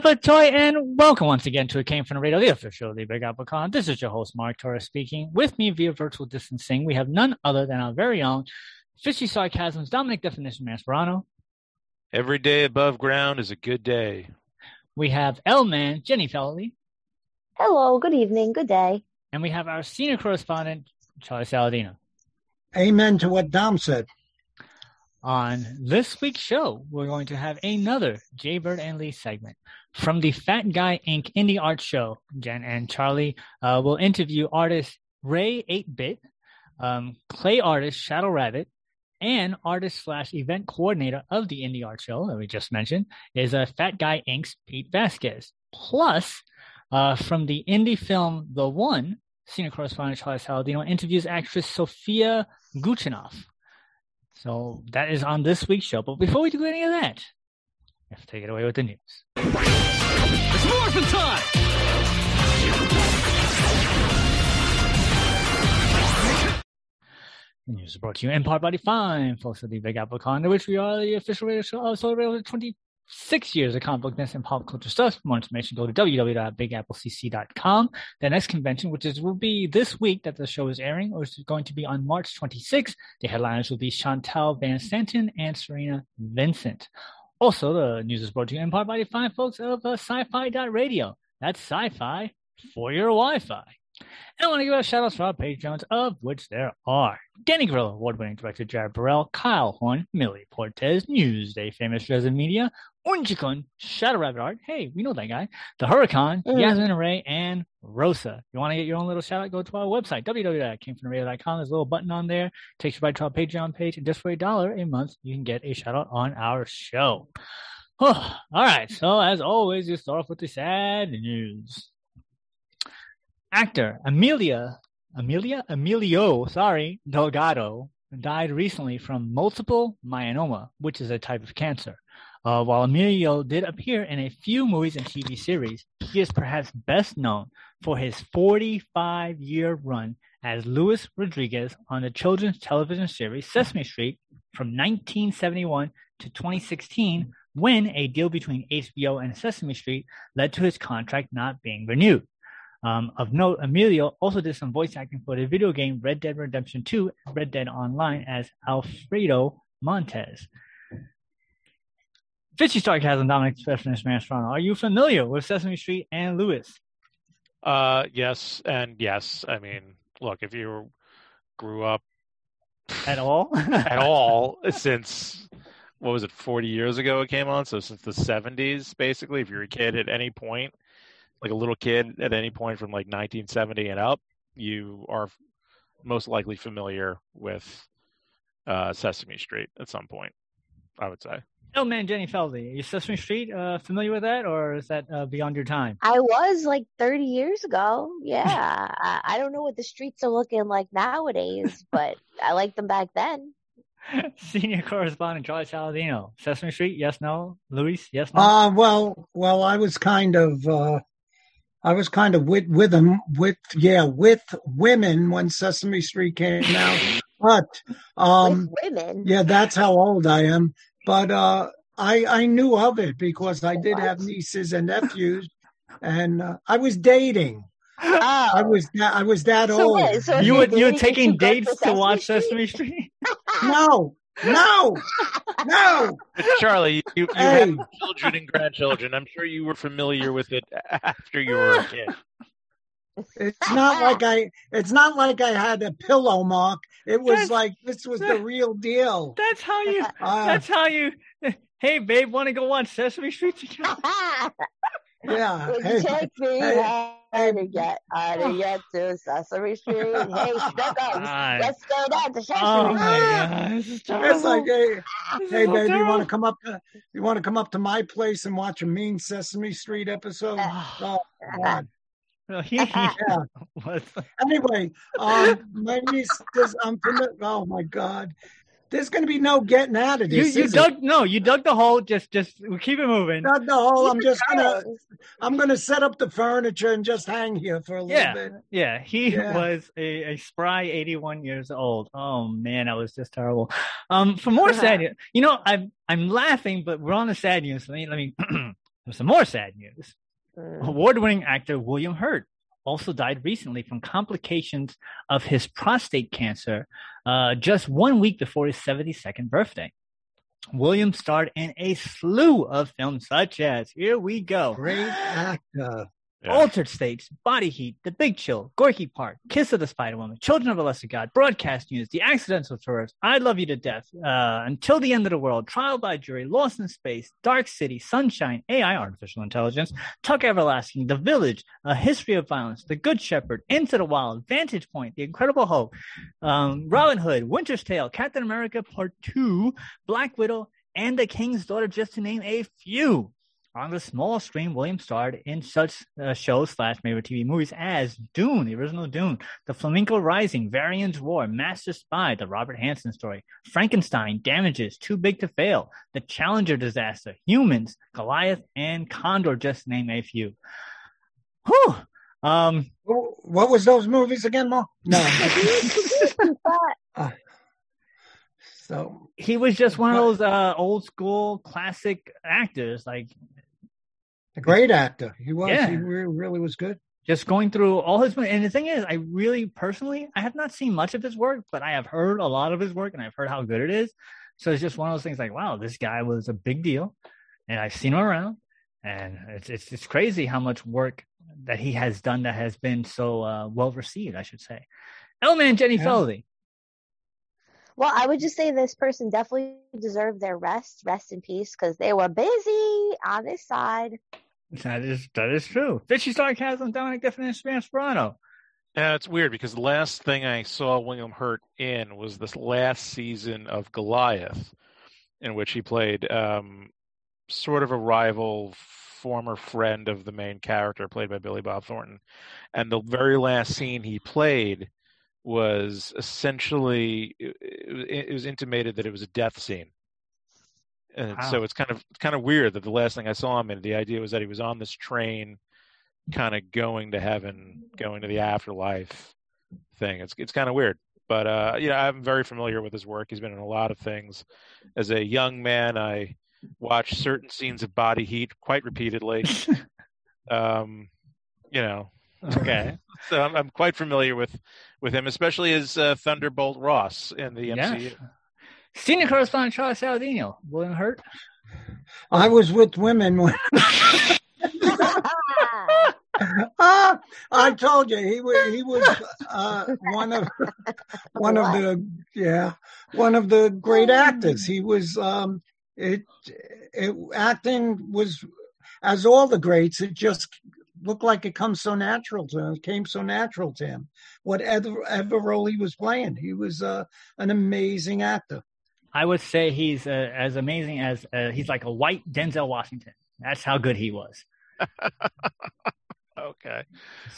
Yapatoy, and welcome once again to a Came From the Radio, the official of the Big Apple Con. This is your host, Mark Torres speaking. With me via virtual distancing, we have none other than our very own Fishy Sarcasms, Dominic Definition Masperano. Every day above ground is a good day. We have L-Man, Jenny Felly. Hello, good evening, good day. And we have our senior correspondent, Charlie Saladino. Amen to what Dom said. On this week's show, we're going to have another Jaybird and Lee segment from the Fat Guy Inc. Indie Art Show. Jen and Charlie uh, will interview artist Ray 8-Bit, um, clay artist Shadow Rabbit, and artist slash event coordinator of the Indie Art Show that we just mentioned is uh, Fat Guy Inc.'s Pete Vasquez. Plus, uh, from the indie film The One, senior correspondent Charlie Saladino interviews actress Sofia Guchinoff. So that is on this week's show. But before we do any of that, to take it away with the news. It's morphin' time! The news is brought to you in part by the fine folks of the Big Apple Con, which we are the official radio show uh, of Radio 20 six years of comic book news and pop culture stuff. For more information, go to www.bigapplecc.com. The next convention, which is will be this week that the show is airing, or is going to be on March 26th. The headliners will be Chantal Van Santen and Serena Vincent. Also, the news is brought to you in part by the fine folks of uh, sci-fi radio. That's sci-fi for your Wi-Fi. And I want to give a shout out to our patrons, of which there are Danny Grillo, award winning director Jared Burrell, Kyle Horn, Millie Portez, Newsday famous Resident Media, Unchikun, Shadow Rabbit Art. Hey, we know that guy. The Huracan, mm. Yasmin Ray, and Rosa. You want to get your own little shout out? Go to our website, www.camefromradio.com. There's a little button on there. Takes you right to our Patreon page. And just for a dollar a month, you can get a shout out on our show. All right. So, as always, you start off with the sad news. Actor Amelia, Amelia, Emilio, sorry, Delgado died recently from multiple myeloma, which is a type of cancer. Uh, while Emilio did appear in a few movies and TV series, he is perhaps best known for his 45 year run as Luis Rodriguez on the children's television series Sesame Street from 1971 to 2016, when a deal between HBO and Sesame Street led to his contract not being renewed. Um, of note, Emilio also did some voice acting for the video game Red Dead Redemption 2, Red Dead Online as Alfredo Montez. Fishy Sarcasm, Dominic Specialist Mastrano. Are you familiar with Sesame Street and Lewis? Uh, yes, and yes. I mean, look, if you grew up at all, at all, since what was it, 40 years ago it came on? So since the 70s, basically, if you're a kid at any point, like a little kid at any point from like 1970 and up, you are most likely familiar with uh, Sesame Street at some point, I would say. Oh man, Jenny Feldy, is Sesame Street uh, familiar with that, or is that uh, beyond your time? I was like 30 years ago. Yeah, I, I, don't know what the streets are looking like nowadays, but I liked them back then. Senior correspondent Charlie Saladino, Sesame Street, yes, no, Luis, yes, no. Uh well, well, I was kind of, uh, I was kind of with with them, with yeah, with women when Sesame Street came out. But um, with women, yeah, that's how old I am but uh, I I knew of it because I did have nieces and nephews, and uh, I was dating. Oh. I was I was that so old. What, so you were you were taking dates to watch Sesame Street? no, no, no. Charlie, you, you hey. have children and grandchildren. I'm sure you were familiar with it after you were a kid. It's not like I. It's not like I had a pillow mark. It was that's, like this was the real deal. That's how you. Uh, that's how you. Hey, babe, want to go on Sesame Street together? Yeah. Would Hey, you take me hey, how to get how to get to Sesame Street? Hey, Snuggles, God. let's go down to Sesame Oh Street. my god, it's like, hey, This hey, so baby, you want to come up to you want to come up to my place and watch a mean Sesame Street episode? Oh God. Yeah. Anyway, um, my niece says I'm familiar. Oh my God, there's going to be no getting out of you. this. You is dug no, you dug the hole. Just, just we'll keep it moving. It? Not the whole. I'm just gonna. I'm gonna set up the furniture and just hang here for a little Yeah. bit. Yeah, he Yeah. was a, a spry 81 years old. Oh man, that was just terrible. Um, for more sad news, you know, I'm I'm laughing, but we're on the sad news. Let me let me. There's some more sad news. Mm. Award-winning actor William Hurt also died recently from complications of his prostate cancer, uh, just one week before his 72nd birthday. William starred in a slew of films such as Here We Go, Great actor. Yeah. Altered States, Body Heat, The Big Chill, Gorky Park, Kiss of the Spider Woman, Children of a Lesser God, Broadcast News, The Accidental Tourist, I Love You to Death, uh, Until the End of the World, Trial by Jury, Lost in Space, Dark City, Sunshine, AI, Artificial Intelligence, Tuck Everlasting, The Village, A History of Violence, The Good Shepherd, Into the Wild, Vantage Point, The Incredible Hulk, um, Robin Hood, Winter's Tale, Captain America Part 2, Black Widow, and The King's Daughter, just to name a few. On the small screen, William starred in such uh, shows slash major TV movies as Dune, the original Dune, The Flamingo Rising, Varian's War, Master Spy, The Robert Hanssen Story, Frankenstein, Damages, Too Big to Fail, The Challenger Disaster, Humans, Goliath, and Condor, just to name a few. Whew. Um, What was those movies again, Mo? No. Uh, so he was just one of those uh, old school classic actors, like a great actor. He was. Yeah. He re- really was good. just going through all his and the thing is i really personally i have not seen much of his work but i have heard a lot of his work and i've heard how good it is so it's just one of those things like wow this guy was a big deal and i've seen him around and it's it's, it's crazy how much work that he has done that has been so uh, well received i should say elman and jenny Yeah. Feldy. Well, I would just say this person definitely deserved their rest. Rest in peace, because they were busy on this side. that is that is true fishy sarcasm dominic definition Spanish Esperanto. Yeah, it's weird because the last thing I saw William Hurt in was this last season of Goliath, in which he played um, sort of a rival, former friend of the main character, played by Billy Bob Thornton. And the very last scene he played was essentially it, it it was intimated that it was a death scene. And Wow. so it's kind of it's kind of weird that the last thing I saw him in, the idea was that he was on this train kind of going to heaven, going to the afterlife thing. It's it's kind of weird, but uh, you know, I'm very familiar with his work. He's been in a lot of things. As a young man, I watched certain scenes of Body Heat quite repeatedly. um, you know, okay so I'm, I'm quite familiar with with him, especially as uh, Thunderbolt Ross in the yeah MCU. Senior correspondent charles saladino william hurt I was with women when ah, I told you he was he was uh, one of one of the yeah one of the great actors. He was um it it acting was as all the greats. It just looked like it comes so natural to him. It came so natural to him. Whatever ever role he was playing, he was uh, an amazing actor. I would say he's uh, as amazing as uh, he's like a white Denzel Washington. That's how good he was. Okay,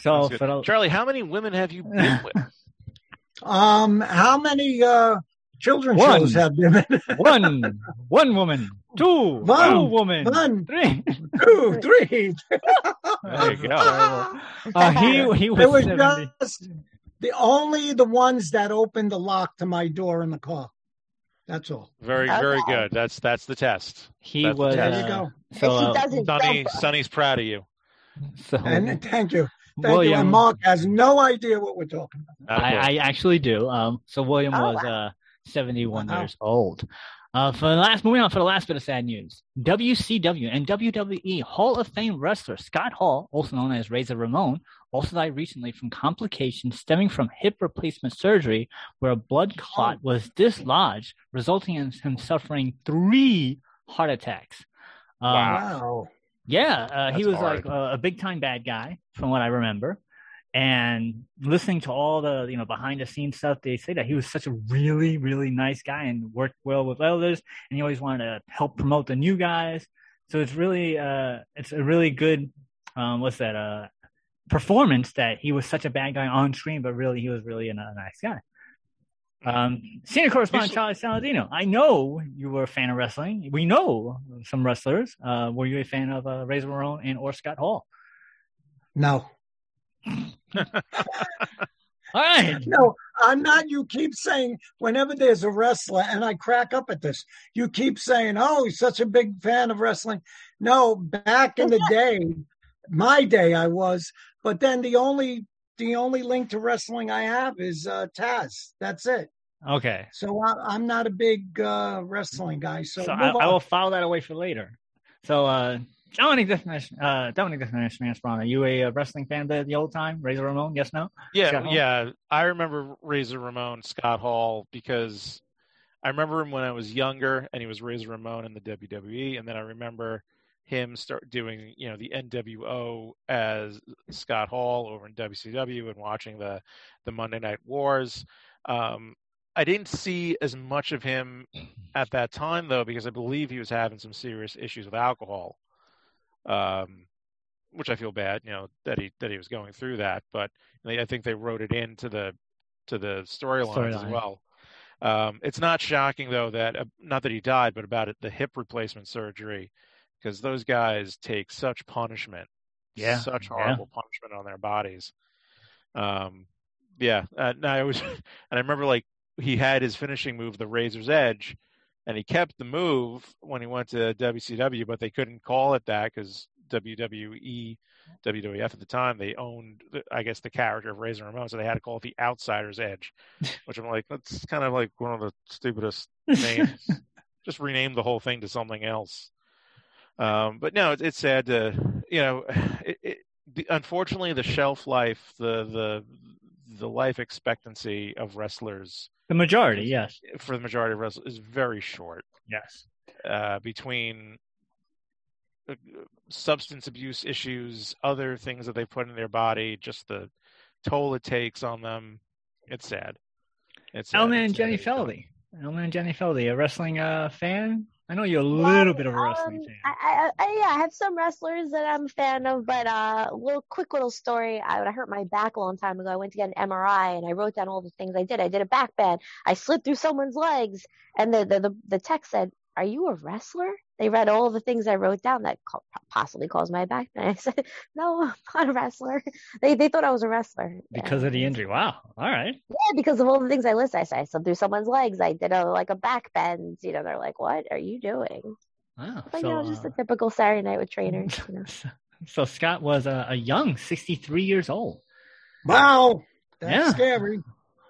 So for the, Charlie, how many women have you been with? Um, how many uh, children's One. shows have there been? one, one woman, two, One, two woman, one. three. Two. There you go. Terrible. Uh, he he It was, was 70. just the only the ones that opened the lock to my door in the car. That's all. Very, very Okay. good. That's that's the test. he That's- was. There you go. So, he uh, Sonny. Sonny's proud of you. so And thank you. Thank you. William, And Mark has no idea what we're talking about. I, I actually do. Um, so William Oh, was wow. uh 71 Wow. years old. Uh, for the last, moving on for the last bit of sad news, WCW and WWE Hall of Fame wrestler Scott Hall, also known as Razor Ramon, also died recently from complications stemming from hip replacement surgery, where a blood clot was dislodged, resulting in him suffering three heart attacks. Um, Wow. Yeah, uh, he was hard. like a, a big time bad guy, from what I remember. And listening to all the you know behind the scenes stuff, they say that he was such a really really nice guy and worked well with elders, and he always wanted to help promote the new guys. So it's really uh, it's a really good um, what's that uh, performance that he was such a bad guy on screen, but really he was really a, a nice guy. Um, senior correspondent Charlie Saladino. I know you were a fan of wrestling. We know some wrestlers. Uh, were you a fan of uh, Razor Ramon and or Scott Hall? No, All right. no, I'm not. You keep saying whenever there's a wrestler, and I crack up at this. You keep saying, "Oh, he's such a big fan of wrestling." No, back in the day, my day, I was. But then the only the only link to wrestling I have is uh, Taz. That's it. Okay. So I, I'm not a big uh, wrestling guy. So, So I. I will file that away for later. So, uh, Dominic Definition, uh, Dominic Definition, are you a uh, wrestling fan the, the old time? Razor Ramon? Yes, no? Yeah, yeah. I remember Razor Ramon, Scott Hall, because I remember him when I was younger, and he was Razor Ramon in the WWE, and then I remember him start doing, you know, the NWO as Scott Hall over in WCW and watching the the Monday Night Wars. Um, I didn't see as much of him at that time though, because I believe he was having some serious issues with alcohol. Um, which I feel bad, you know, that he that he was going through that. But they, I think they wrote it into the to the storylines as well. Um, it's not shocking though that uh, not that he died, but about it, the hip replacement surgery, because those guys take such punishment, Yeah, such yeah. horrible punishment on their bodies. Um, yeah, uh, and I was, and I remember like he had his finishing move, the Razor's Edge, and he kept the move when he went to WCW, but they couldn't call it that because WWE, WWF at the time, they owned, I guess, the character of Razor Ramon, so they had to call it the Outsider's Edge, which I'm like, that's kind of like one of the stupidest names. Just rename the whole thing to something else. Um, but no, it's, it's sad to, you know, it, it, the, unfortunately, the shelf life, the the the life expectancy of wrestlers The majority, yes. for the majority of wrestlers is very short. Yes. Uh, between uh, substance abuse issues, other things that they put in their body, just the toll it takes on them, it's sad. It's sad. Elman and Jenny. Feldy. Elman and Jenny Feldy, a wrestling uh, fan? I know you're a little bit of a wrestling um, fan. I, I, I, yeah, I have some wrestlers that I'm a fan of, but uh, little quick little story. I, I hurt my back a long time ago, I went to get an MRI and I wrote down all the things I did. I did a back bend. I slid through someone's legs, and the the the, the tech said, "Are you a wrestler?" They read all the things I wrote down that co- possibly caused my back bend. I said, "No, I'm not a wrestler." They they thought I was a wrestler Because Yeah. of the injury. Wow. All right. Yeah, because of all the things I listed. I said I slid through someone's legs. I did a like a back bend. You know, they're like, "What are you doing?" Wow. But so, you know, just uh, a typical Saturday night with trainers. You know. so, so Scott was a, a young 63 years old. wow, that's Yeah. scary.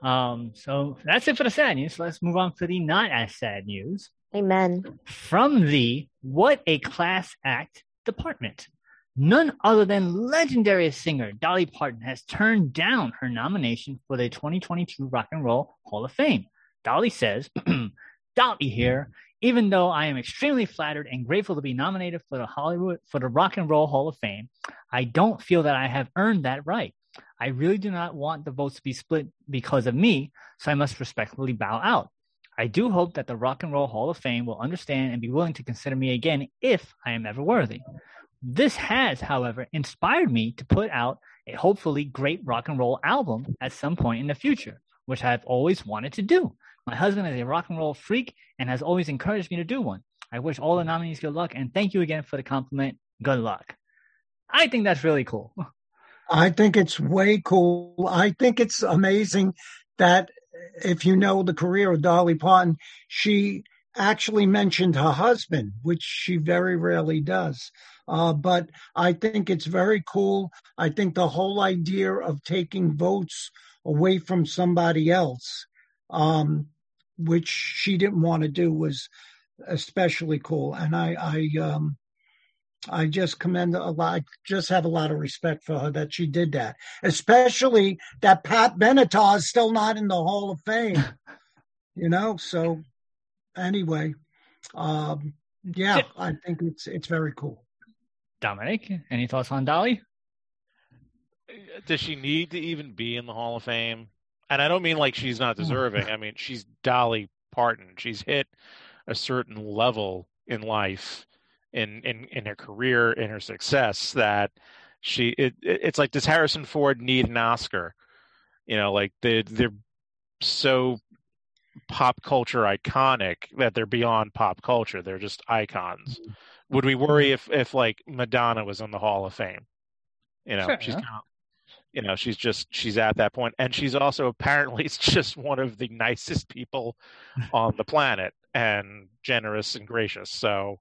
Um, so that's it for the sad news. So let's move on to the not as sad news Amen. from the What a Class Act department. None other than legendary singer Dolly Parton has turned down her nomination for the 2022 Rock and Roll Hall of Fame. Dolly says, Dolly here, even though I am extremely flattered and grateful to be nominated for the Hollywood for the Rock and Roll Hall of Fame, I don't feel that I have earned that right. I really do not want the votes to be split because of me, so I must respectfully bow out. I do hope that the Rock and Roll Hall of Fame will understand and be willing to consider me again if I am ever worthy. This has, however, inspired me to put out a hopefully great rock and roll album at some point in the future, which I've always wanted to do. My husband is a rock and roll freak and has always encouraged me to do one. I wish all the nominees good luck and thank you again for the compliment. Good luck. I think that's really cool. I think it's way cool. I think it's amazing that if you know the career of Dolly Parton, she actually mentioned her husband, which she very rarely does. Uh, but I think it's very cool. I think the whole idea of taking votes away from somebody else, um, which she didn't want to do, was especially cool. And I, I, um, I just commend a lot. I just have a lot of respect for her that she did that, especially that Pat Benatar is still not in the Hall of Fame. you know, so anyway, um, yeah, I think it's it's very cool. Dominic, any thoughts on Dolly? Does she need to even be in the Hall of Fame? And I don't mean like she's not deserving. I mean she's Dolly Parton. She's hit a certain level in life, in in in her career, in her success that she it, it's like does Harrison Ford need an Oscar? You know, like they they're so pop culture iconic that they're beyond pop culture. They're just icons. Mm-hmm. Would we worry mm-hmm. if if like Madonna was in the Hall of Fame? You know, Fair she's of, you know, she's just she's at that point, and she's also apparently just one of the nicest people on the planet, and generous and gracious. So,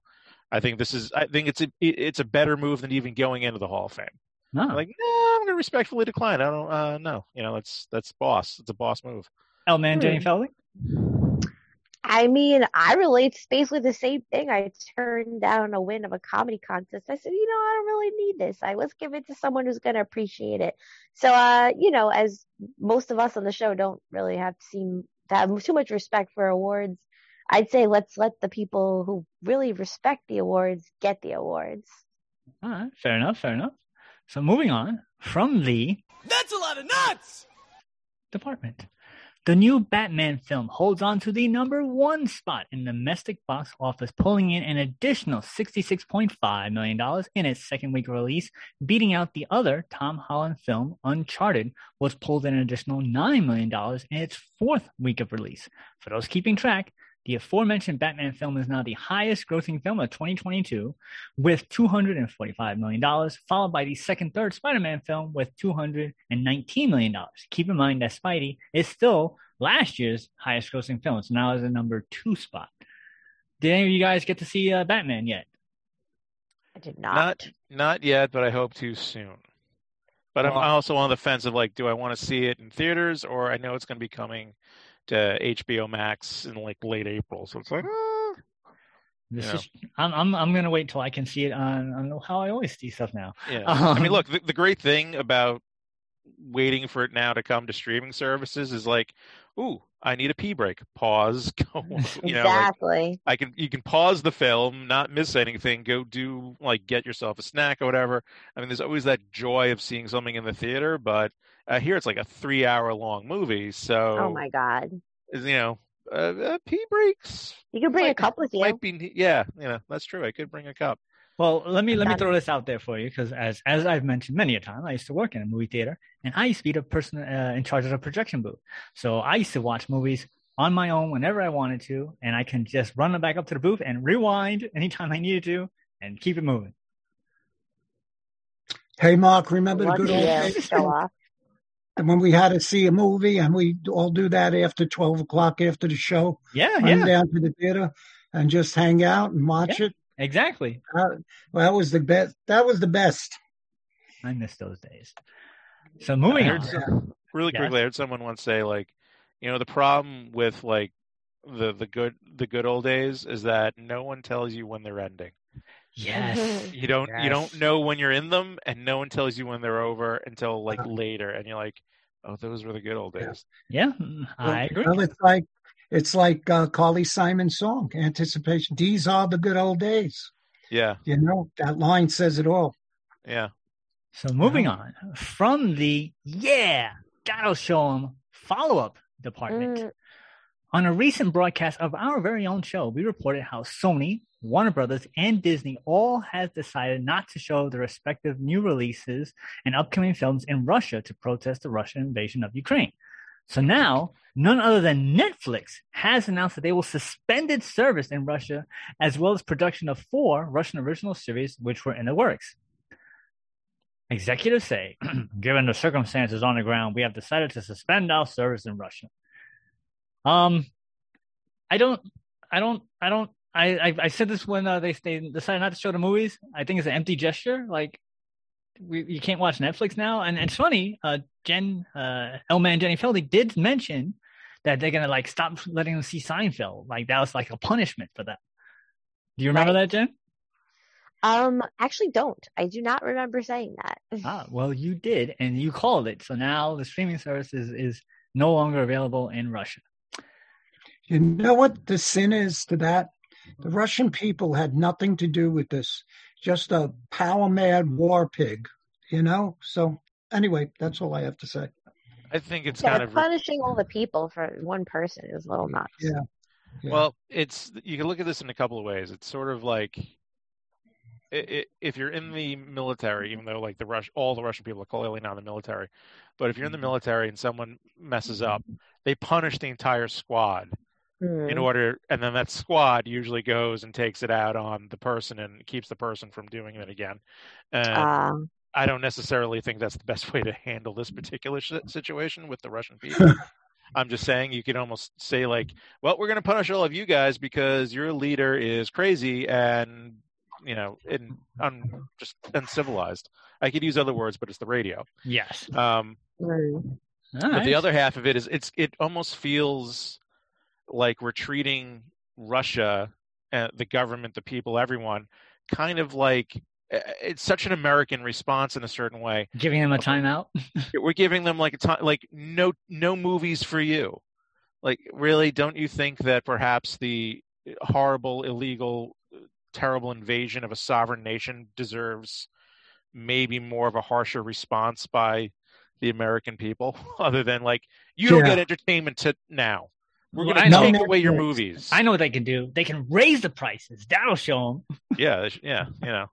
I think this is I think it's a it's a better move than even going into the Hall of Fame. No. I'm like, no, I'm going to respectfully decline. I don't uh no, you know, that's that's boss. It's a boss move. L man Jenny Hmm. Felding? I mean, I relate to basically the same thing. I turned down a win of a comedy contest. I said, you know, I don't really need this. I let's give it to someone who's going to appreciate it. So, uh, you know, as most of us on the show don't really have seem to have too much respect for awards, I'd say let's let the people who really respect the awards get the awards. All right, fair enough, fair enough. So moving on from the That's a lot of nuts! department. The new Batman film holds on to the number one spot in domestic box office, pulling in an additional $66.5 million in its second week release, beating out the other Tom Holland film, Uncharted, was pulled in an additional $9 million in its fourth week of release. For those keeping track, the aforementioned Batman film is now the highest grossing film of 2022 with $245 million, followed by the second, third Spider Man film with $219 million. Keep in mind that Spidey is still last year's highest grossing film, so now is the number two spot. Did any of you guys get to see uh, Batman yet? I did not. Not not yet, but I hope to soon. But I'm also on the fence of like, do I want to see it in theaters or I know it's going to be coming to HBO Max in like late April, so it's like, ah. This Yeah. is I'm I'm I'm gonna wait until I can see it on, on how I always see stuff now. yeah. I Um, mean, look, the, the great thing about waiting for it now to come to streaming services is like, ooh, I need a pee break. Pause. Go. You know, like, exactly. I can you can pause the film, not miss anything, go do like get yourself a snack or whatever. I mean, there's always that joy of seeing something in the theater, but uh, here it's like a three hour long movie, so oh my God. is, you know, uh, uh, pee breaks You can bring a Might- cup with you. might be yeah, you know, that's true. I could bring a cup. Well, let me let me throw this out there for you because as as I've mentioned many a time, I used to work in a movie theater and I used to be the person uh, in charge of the projection booth. So I used to watch movies on my own whenever I wanted to, and I can just run them back up to the booth and rewind anytime I needed to and keep it moving. Hey, Mark, remember the Lucky good old you, days show off. when we had to see a movie and we all do that after 12 o'clock after the show, Yeah, run yeah, down to the theater and just hang out and watch it? exactly. Uh, well, that was the best. That was the best. I miss those days. So moving on. some- really Yes. quickly, I heard someone once say like, you know, the problem with like the the good the good old days is that no one tells you when they're ending. Yes. You don't you don't know when you're in them, and no one tells you when they're over until like later, and you're like, oh, those were the good old days. Yeah, mm, I agree. Well, it's like it's like uh, Carly Simon's song, "Anticipation." These are the good old days. Yeah, You know that line says it all. yeah. So moving on from the yeah, gotta show 'em follow up department. Mm, On a recent broadcast of our very own show, we reported how Sony, Warner Brothers, and Disney all has decided not to show their respective new releases and upcoming films in Russia to protest the Russian invasion of Ukraine. So now, none other than Netflix has announced that they will suspend its service in Russia, as well as production of four Russian original series which were in the works. Executives say, given the circumstances on the ground, we have decided to suspend our service in Russia. Um, I don't, I don't, I don't. I I, I said this when uh, they they decided not to show the movies. I think it's an empty gesture. Like, we you can't watch Netflix now. And, and it's funny. Uh, Jen, uh, Elman Jenny Feldy did mention that they're gonna like stop letting them see Seinfeld. Like that was like a punishment for them. Do you remember that, Jen? Um, actually, don't. I do not remember saying that. Ah, well, you did, and you called it. So now the streaming service is, is no longer available in Russia. You know what the sin is to that? The Russian people had nothing to do with this. just a power mad war pig, you know. So anyway, that's all I have to say. I think it's Yeah, kind of punishing all the people for one person is a little nuts. Yeah. Yeah. Well, it's you can look at this in a couple of ways. It's sort of like i i if you're in the military, even though like the Rush, all the Russian people are clearly not in the military, but if you're in the mm-hmm. military and someone messes up, they punish the entire squad Hmm. in order, and then that squad usually goes and takes it out on the person and keeps the person from doing it again. And Uh, I don't necessarily think that's the best way to handle this particular sh- situation with the Russian people. I'm just saying you can almost say like, well, we're going to punish all of you guys because your leader is crazy and you know, and un, just uncivilized. I could use other words, but it's the radio. Yes. Um. All but the other half of it is it's it almost feels like we're treating Russia, uh, the government, the people, everyone, kind of like it's such an American response in a certain way. Giving them a timeout. We're giving them like a time, like no no movies for you. Like really, don't you think that perhaps the horrible, illegal, terrible invasion of a sovereign nation deserves maybe more of a harsher response by the American people, other than like you don't get entertainment to now. We're Well, going I to know. take away your movies. I know what they can do. They can raise the prices. That'll show them. Yeah, they sh- yeah, you know.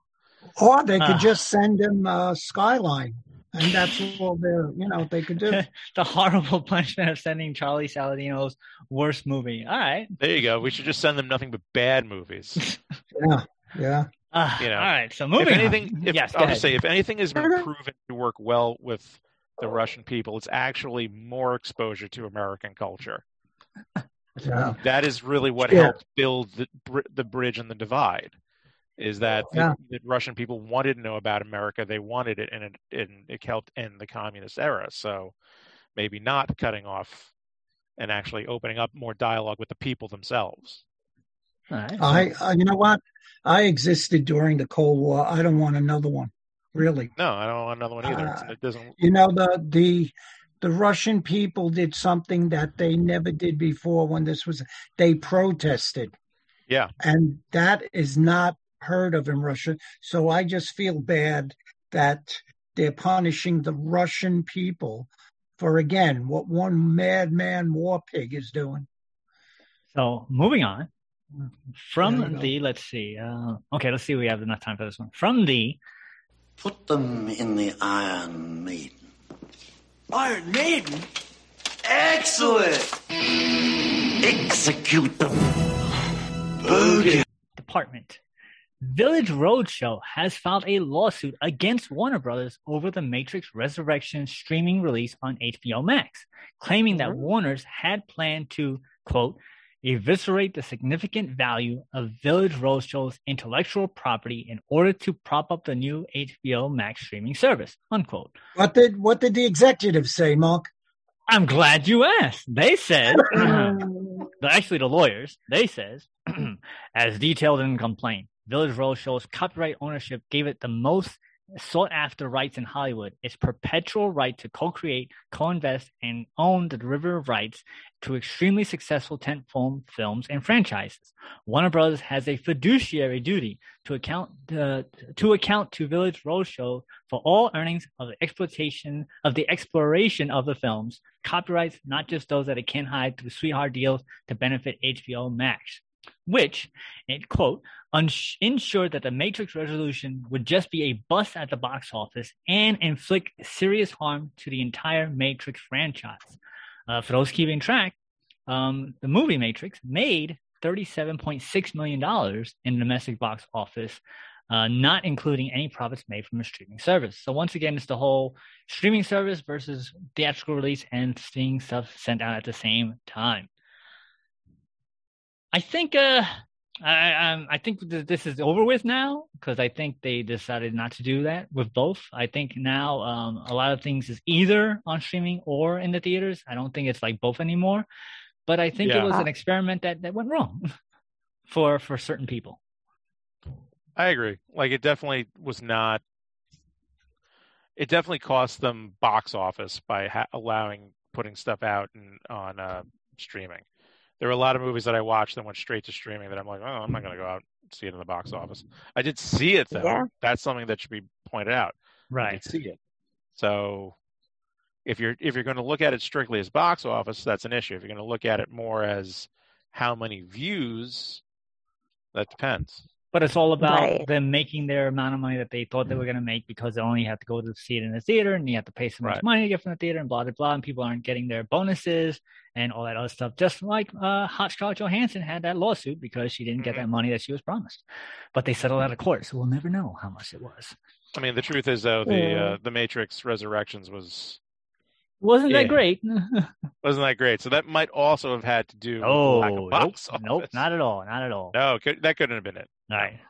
Or they could Ah. just send him uh, Skyline, and that's all they're, you know, they could do. the horrible punishment of sending Charlie Saladino's worst movie. All right. There you go. We should just send them nothing but bad movies. Yeah, yeah. Uh, You know, all right. So moving if on. anything, if, yes, I'll just say, if anything has been proven to work well with the Russian people, it's actually more exposure to American culture. Yeah. That is really what Yeah. helped build the br- the bridge and the divide. Is that the, Yeah. the Russian people wanted to know about America? They wanted it, and it and it helped end the communist era. So maybe not cutting off and actually opening up more dialogue with the people themselves. All right. I, uh, you know what? I existed during the Cold War. I don't want another one, really. No, I don't want another one either. Uh, it doesn't. You know, the the the Russian people did something that they never did before when this was. They protested, Yeah, and that is not heard of in Russia. So I just feel bad that they're punishing the Russian people for again what one madman war pig is doing. So moving on There we from go. the let's see. Uh, okay, let's see. We have enough time for this one. From the Put them in the Iron Maiden. Iron Maiden? Excellent! Execute them. Boogie. department, Village Roadshow has filed a lawsuit against Warner Brothers over the Matrix Resurrection streaming release on HBO Max, claiming that Mhm. Warner's had planned to quote eviscerate the significant value of Village Roadshow's intellectual property in order to prop up the new HBO Max streaming service. Unquote. What did what did the executives say, Mark? I'm glad you asked. They said, actually the lawyers, they says, as detailed in the complaint, Village Roadshow's copyright ownership gave it the most sought after rights in Hollywood, its perpetual right to co-create, co-invest, and own the derivative rights to extremely successful tentpole films and franchises. Warner Brothers has a fiduciary duty to account uh, to account to Village Roadshow for all earnings of the exploitation of the exploration of the films, copyrights, not just those that it can hide through sweetheart deals to benefit HBO Max, which, it quote, uns- ensured that the Matrix resolution would just be a bust at the box office and inflict serious harm to the entire Matrix franchise. Uh, for those keeping track, um, the movie Matrix made $37.6 million in domestic box office, uh, not including any profits made from a streaming service. So once again, it's the whole streaming service versus theatrical release and seeing stuff sent out at the same time. I think uh, I um, I think th- this is over with now because I think they decided not to do that with both. I think now um, a lot of things is either on streaming or in the theaters. I don't think it's like both anymore. But I think it was an experiment that, that went wrong for for certain people. I agree. Like it definitely was not. It definitely cost them box office by ha- allowing putting stuff out and on uh, streaming. There were a lot of movies that I watched that went straight to streaming that I'm like, oh, I'm not going to go out and see it in the box office. I did see it though. Yeah. That's something that should be pointed out. I Right. did see it. So if you're if you're going to look at it strictly as box office, that's an issue. If you're going to look at it more as how many views, that depends. But it's all about Right. them making their amount of money that they thought they were going to make because they only have to go to see it in the theater and you have to pay so much Right. money to get from the theater and blah, blah, blah. And people aren't getting their bonuses and all that other stuff. Just like uh, Hot Scarlett Johansson had that lawsuit because she didn't get that money that she was promised. But they settled out of court, so we'll never know how much it was. I mean, the truth is though, the Yeah. uh, the Matrix Resurrections was Wasn't Yeah. that great? wasn't that great. So that might also have had to do with the lack oh, of nope, box nope, office. not at all, not at all. No, could, that couldn't have been it. All right.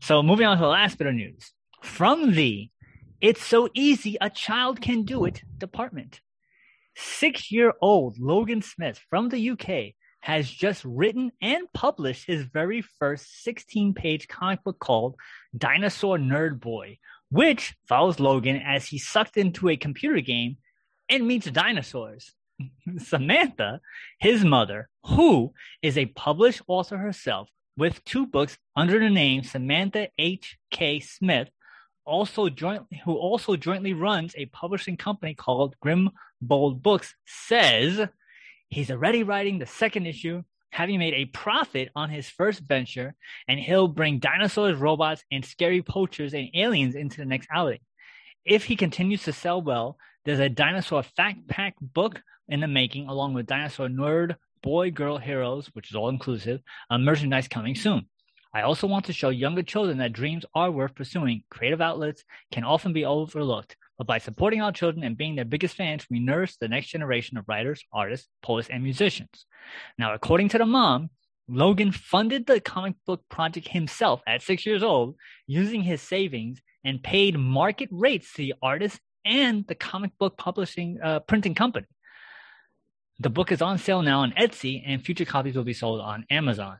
So moving on to the last bit of news. From the It's So Easy a Child Can Do It department. Six year old Logan Smith from the UK has just written and published his very first 16 page comic book called Dinosaur Nerd Boy, which follows Logan as he sucked into a computer game and meets dinosaurs. Samantha, his mother, who is a published author herself with two books under the name Samantha H. K. Smith, also jointly who also jointly runs a publishing company called Grim Bold Books, says he's already writing the second issue, having made a profit on his first venture, and he'll bring dinosaurs, robots, and scary poachers and aliens into the next outing. If he continues to sell well, there's a dinosaur fact pack book in the making, along with dinosaur nerd, boy, girl heroes, which is all inclusive, uh, merchandise coming soon. I also want to show younger children that dreams are worth pursuing. Creative outlets can often be overlooked, but by supporting our children and being their biggest fans, we nourish the next generation of writers, artists, poets, and musicians. Now, according to the mom, Logan funded the comic book project himself at six years old using his savings and paid market rates to the artist and the comic book publishing uh, printing company. The book is on sale now on Etsy, and future copies will be sold on Amazon.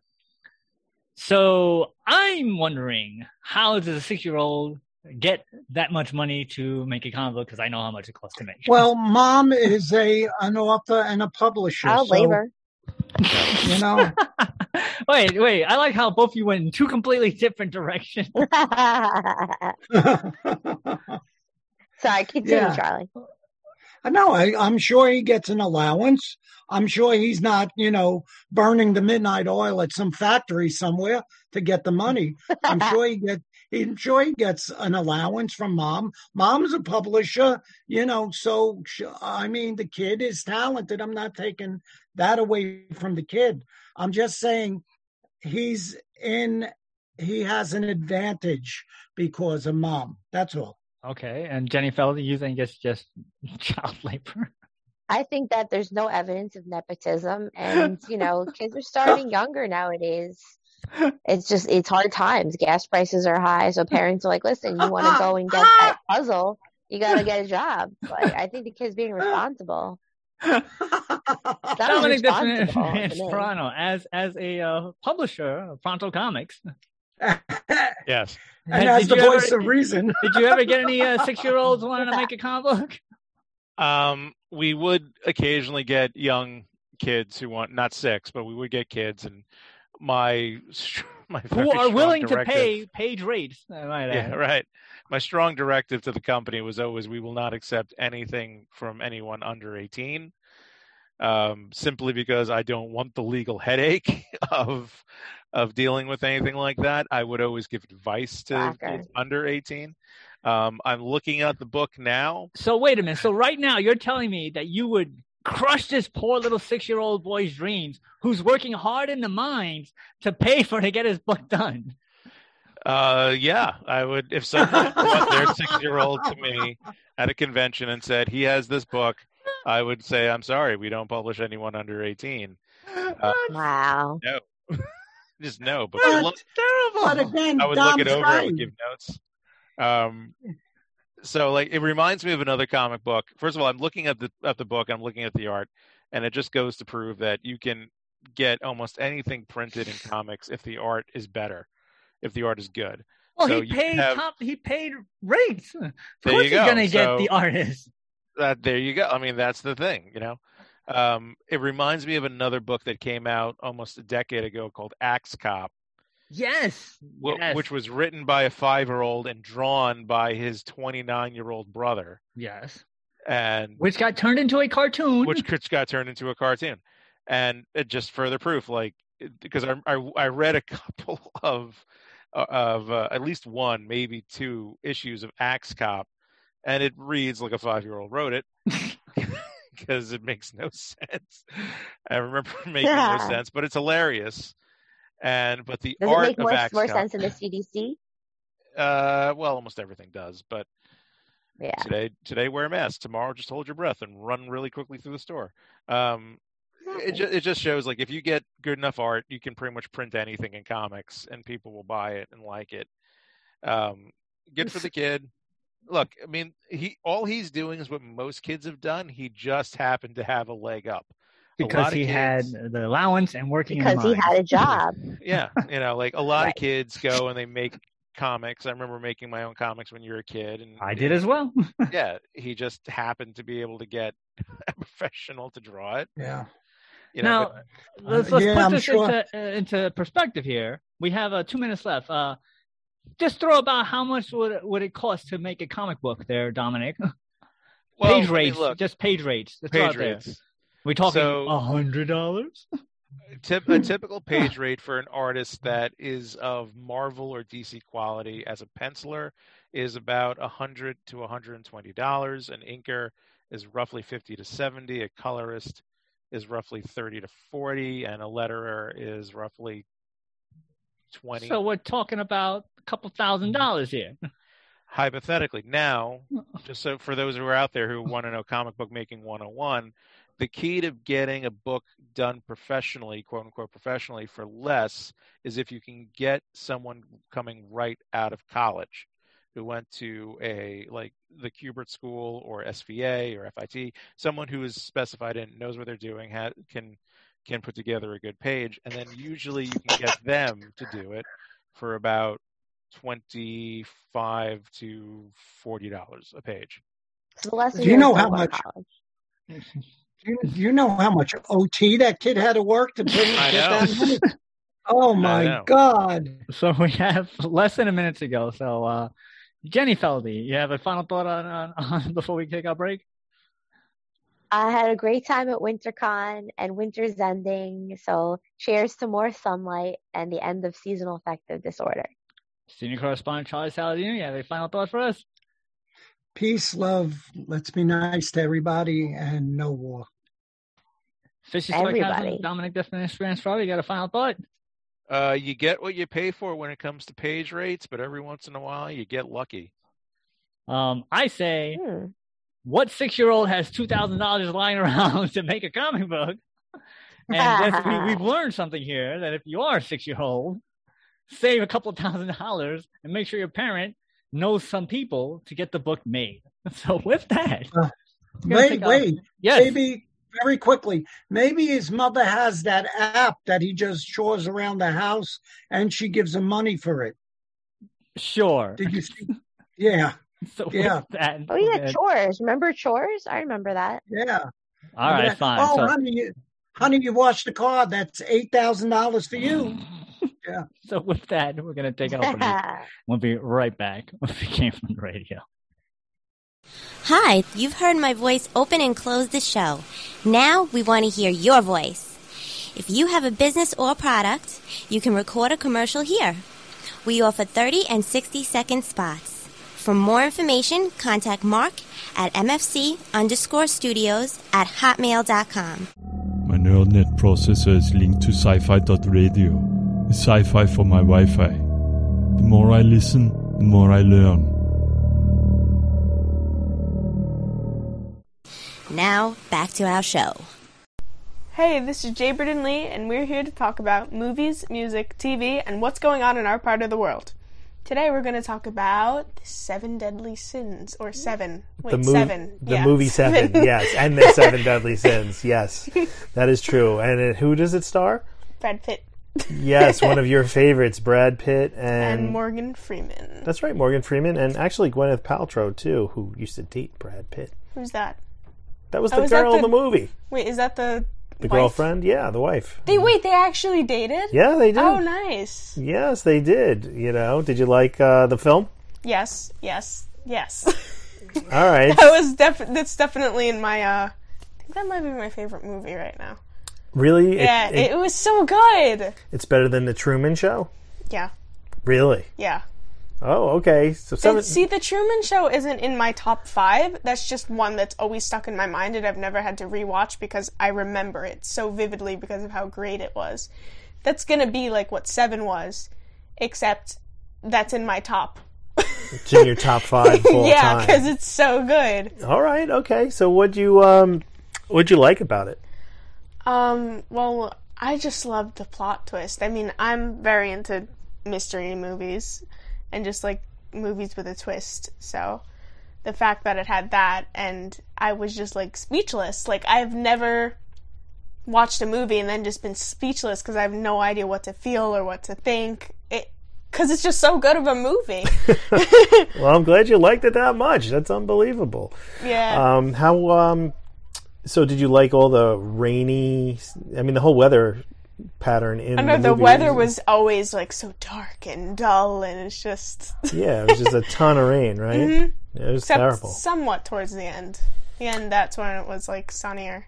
So I'm wondering, how does a six-year-old get that much money to make a comic book? Because I know how much it costs to make. Well, mom is a an author and a publisher. Child so, labor. You know, wait, wait. I like how both of you went in two completely different directions. Sorry, continue, Yeah. Charlie. Uh, no, I, I'm sure he gets an allowance. I'm sure he's not, you know, burning the midnight oil at some factory somewhere to get the money. I'm sure he get. I'm sure he gets an allowance from mom. Mom's a publisher, you know. So sh- I mean, the kid is talented. I'm not taking that away from the kid. I'm just saying he's in. He has an advantage because of mom. That's all. Okay, and Jenny Felder, you think it's just child labor? I think that there's no evidence of nepotism, and you know, kids are starting younger nowadays. It's just it's hard times. Gas prices are high, so parents are like, "Listen, you want to go and get that puzzle? You got to get a job." Like, I think the kid's being responsible. Dominic responsible Defin- to. Toronto, as as a uh, publisher of Pronto Comics. Yes. and Did as the you voice ever- of reason. Did you ever get any uh, six-year-olds wanting to make a comic book? Um, we would occasionally get young kids who want not six, but we would get kids, and my my Who are strong willing to pay page rates? I might Yeah, add. right. My strong directive to the company was always we will not accept anything from anyone under 18. Um, simply because I don't want the legal headache of of dealing with anything like that. I would always give advice to Shocker. kids under 18. Um, I'm looking at the book now. So wait a minute. So right now you're telling me that you would crush this poor little six-year-old boy's dreams, who's working hard in the mines to pay for to get his book done. Uh, yeah, I would if someone brought their six year old to me at a convention and said he has this book, I would say I'm sorry, we don't publish anyone under 18. Uh, Wow. Just no, but But, look, but again, I would look it Dom's over. I right. would give notes. Um, so like it reminds me of another comic book. First of all, I'm looking at the at the book. I'm looking at the art, and it just goes to prove that you can get almost anything printed in comics if the art is better, if the art is good. Well, So he paid have- top, he paid rates. Of There course you he's go. gonna get the artist. That there you go. I mean, that's the thing, you know. Um, it reminds me of another book that came out almost a decade ago called Axe Cop, Yes. yes. which was written by a five-year-old and drawn by his 29-year-old brother, yes. and Which got turned into a cartoon. which which got turned into a cartoon, and it just further proof, like because I I, I read a couple of uh, of uh, at least one, maybe two issues of Axe Cop, and it reads like a five-year-old wrote it. Because it makes no sense. I remember making no sense, but it's hilarious. And but the Does it art make of more, more sense in the CDC? uh, well, almost everything does. But Yeah. today, today wear a mask. Tomorrow, just hold your breath and run really quickly through the store. Um, it just it just shows like if you get good enough art, you can pretty much print anything in comics, and people will buy it and like it. Um, good for the kid. Look, I mean, he all he's doing is what most kids have done. He just happened to have a leg up. Because of he had the allowance and working in Because he had a job. yeah, you know, like a lot Right. of kids go and they make comics. I remember making my own comics when you were a kid, and I did as well. yeah, he just happened to be able to get a professional to draw it. Yeah. You know, now, but- let's, let's yeah, put I'm this sure. into, uh, into perspective here. We have uh, two minutes left. Uh, just throw about how much would would it cost to make a comic book there, Dominic? well, page rates, look, just page rates. Page there. rates. We talking a hundred dollars? Tip, a typical page rate for an artist that is of Marvel or DC quality as a penciler is about a hundred to one hundred and twenty dollars. An inker is roughly fifty to seventy. A colorist is roughly thirty to forty, and a letterer is roughly twenty. So we're talking about couple thousand dollars here. hypothetically now just so for those who are out there who want to know comic book making 101 the key to getting a book done professionally quote unquote professionally for less is if you can get someone coming right out of college who went to a like the Kubert School or SVA or FIT, someone who is specified in, knows what they're doing, ha- can can put together a good page, and then usually you can get them to do it for about twenty five to forty dollars a page. So the lesson Do you know how much- Do you, do you know how much OT that kid had to work to pay, I get know. that money? Oh my. God! So we have less than a minute to go. So uh, Jenny Feldy, you have a final thought on, on, on before we take our break? I had a great time at WinterCon and winter's ending. So cheers to more sunlight and the end of seasonal affective disorder. Senior correspondent Charlie Saladino, you have a final thought for us? Peace, love. Let's be nice to everybody, and no war. Fishy Sarcasm, Everybody. Dominic Definition Strawberry, you got a final thought? Uh, you get what you pay for when it comes to page rates, but every once in a while you get lucky. Um, I say, Hmm. what six-year-old has two thousand dollars lying around to make a comic book? And we, we've learned something here that if you are a six-year-old, save a couple thousand dollars and make sure your parent knows some people to get the book made. So with that, Uh, we're Wait, take a- wait. yes, Maybe very quickly. Maybe his mother has that app that he just chores around the house, and she gives him money for it. sure. Did you see? Yeah, So Yeah. that, Oh yeah, gonna- chores. Remember chores? I remember that. yeah. all right, Yeah. fine. Oh, so, honey, you, honey, you washed the car. That's eight thousand dollars for you. Yeah. So with that, we're gonna take our break. We'll be right back with the Game from the Radio. Hi, you've heard my voice open and close the show. Now we want to hear your voice. If you have a business or product, you can record a commercial here. We offer 30 and 60 second spots. For more information, contact Mark at MFC underscore studios at hotmail.com. My neural net processor is linked to sci-fi.radio. It's sci-fi for my Wi-Fi. The more I listen, the more I learn. Now, back to our show. Hey, this is Jay Burden Lee, and we're here to talk about movies, music, TV, and what's going on in our part of the world. Today we're going to talk about the seven deadly sins, or seven. Wait, the movie, seven. the yeah. movie Seven, yes, and the Seven Deadly Sins, yes, that is true. And it, who does it star? Brad Pitt Yes, one of your favorites, Brad Pitt and, and Morgan Freeman. that's right, Morgan Freeman, and actually Gwyneth Paltrow too, who used to date Brad Pitt. Who's that? That was Oh, the that girl in the- the movie. Wait, is that the The wife? girlfriend? Yeah, the wife. They wait. They actually dated. Yeah, they did. Oh, nice. Yes, they did. You know, did you like uh, the film? Yes. Yes. Yes. All right. that was def- That's definitely in my. uh I think that might be my favorite movie right now. Really? It- yeah, it- it, was so good. it's better than the Truman Show. Yeah. Really? Yeah. Oh, okay. So seven. See, the Truman Show isn't in my top five. That's just one that's always stuck in my mind, and I've never had to rewatch because I remember it so vividly because of how great it was. That's gonna be like what Seven was, except that's in my top. It's in your top five full yeah, because it's so good. All right. Okay. So what'd you um, what'd you like about it? Um, well, I just loved the plot twist. I mean, I'm very into mystery movies and just like movies with a twist. So the fact that it had that and I was just like speechless. Like I've never watched a movie and then just been speechless because I have no idea what to feel or what to think. It because it's just so good of a movie. Well, I'm glad you liked it that much. That's unbelievable. yeah. Um, how um, so did you like all the rainy? I mean, the whole weather pattern in the movie? I know the, the weather was always like so dark and dull, and it's just Yeah, it was just a ton of rain, right? Mhm. It was Except terrible. somewhat towards the end. The end, that's when it was like sunnier.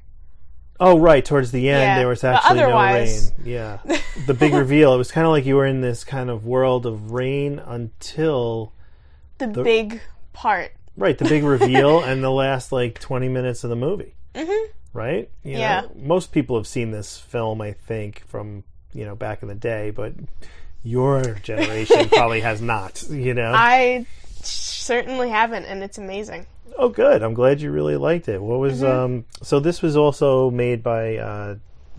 Oh, right. Towards the end, Yeah, there was actually no rain. Yeah. the big reveal. It was kind of like you were in this kind of world of rain until. The, The- big part. Right, the big reveal and the last like 20 minutes of the movie. Mhm. Right? You Yeah. Know, most people have seen this film, I think, from, you know, back in the day, but your generation probably has not, you know? I certainly haven't, and it's amazing. Oh, good. I'm glad you really liked it. What was Mhm. um? So this was also made by uh,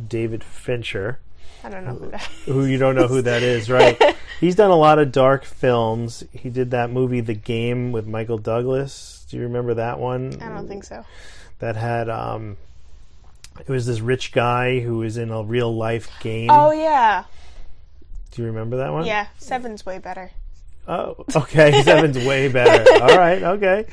David Fincher, I don't know who that who you don't know who that is, right? He's done a lot of dark films. He did that movie, The Game, with Michael Douglas. Do you remember that one? I don't think so. That had um, it was this rich guy who was in a real life game. Oh yeah, Do you remember that one? yeah. Seven's way better. Oh, okay. Seven's way better. All right, okay.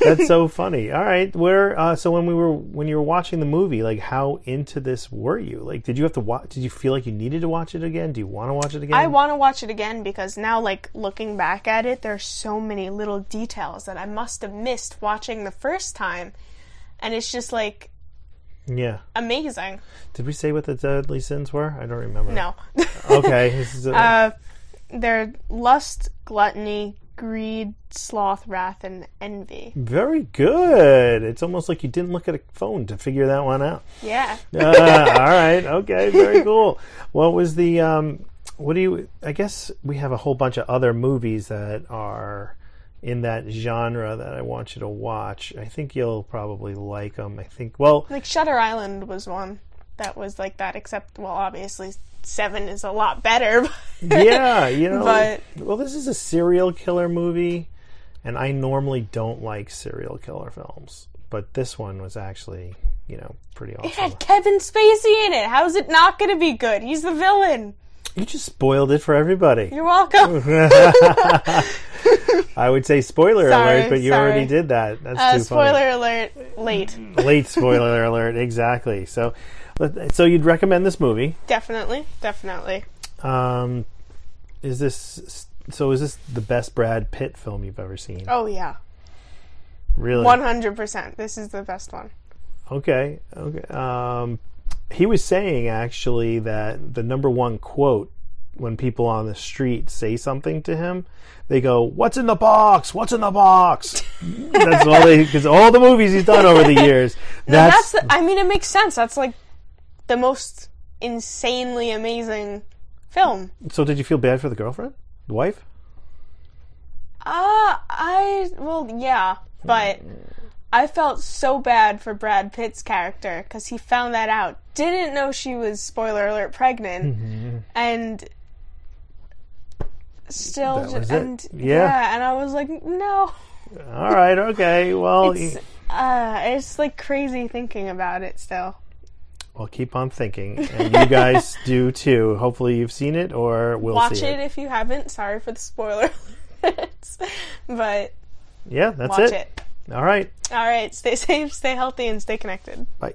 That's so funny. All right, where? Uh, so when we were when you were watching the movie, like how into this were you? Like, did you have to watch? Did you feel like you needed to watch it again? Do you want to watch it again? I want to watch it again because now, like looking back at it, there are so many little details that I must have missed watching the first time, and it's just like Yeah. amazing. Did we say what the deadly sins were? I don't remember. No. Okay. This uh, they're lust, gluttony, greed, sloth, wrath, and envy. very good. It's almost like you didn't look at a phone to figure that one out. Yeah. Ah, all right. Okay. Very cool. What was the um? What do you? I guess we have a whole bunch of other movies that are in that genre that I want you to watch. I think you'll probably like them. I think. Well, Like Shutter Island was one that was like that, except well, obviously Seven is a lot better. yeah. You know. But- well, this is a serial killer movie, and I normally don't like serial killer films, but this one was actually, you know, pretty awesome. It had Kevin Spacey in it. How is it not going to be good? He's the villain. You just spoiled it for everybody. You're welcome. I would say spoiler Sorry, alert, but you sorry. already did that. That's uh, too spoiler alert, late. Late spoiler alert, exactly. So, so you'd recommend this movie? Definitely, definitely. Um, is this so? Is this the best Brad Pitt film you've ever seen? Oh yeah, really? one hundred percent. This is the best one. Okay. Okay. Um, he was saying actually that the number one quote when people on the street say something to him, they go, "What's in the box? What's in the box?" that's all they because all the movies he's done over the years. No, That's, that's. the, I mean, it makes sense. That's like the most insanely amazing film. so. Did you feel bad for the girlfriend, the wife? Uh, I well, yeah, but I felt so bad for Brad Pitt's character because he found that out. Didn't know she was spoiler alert pregnant, Mm-hmm. and still, That ju- was it. and Yeah. and I was like, no, All right. Okay. Well, it's uh, it's like crazy thinking about it still. well, keep on thinking, and you guys do too. Hopefully, you've seen it or will Watch see it if you haven't. Sorry for the spoiler, but Yeah, that's watch it. it. All right. All right. Stay safe, stay healthy, and stay connected. Bye.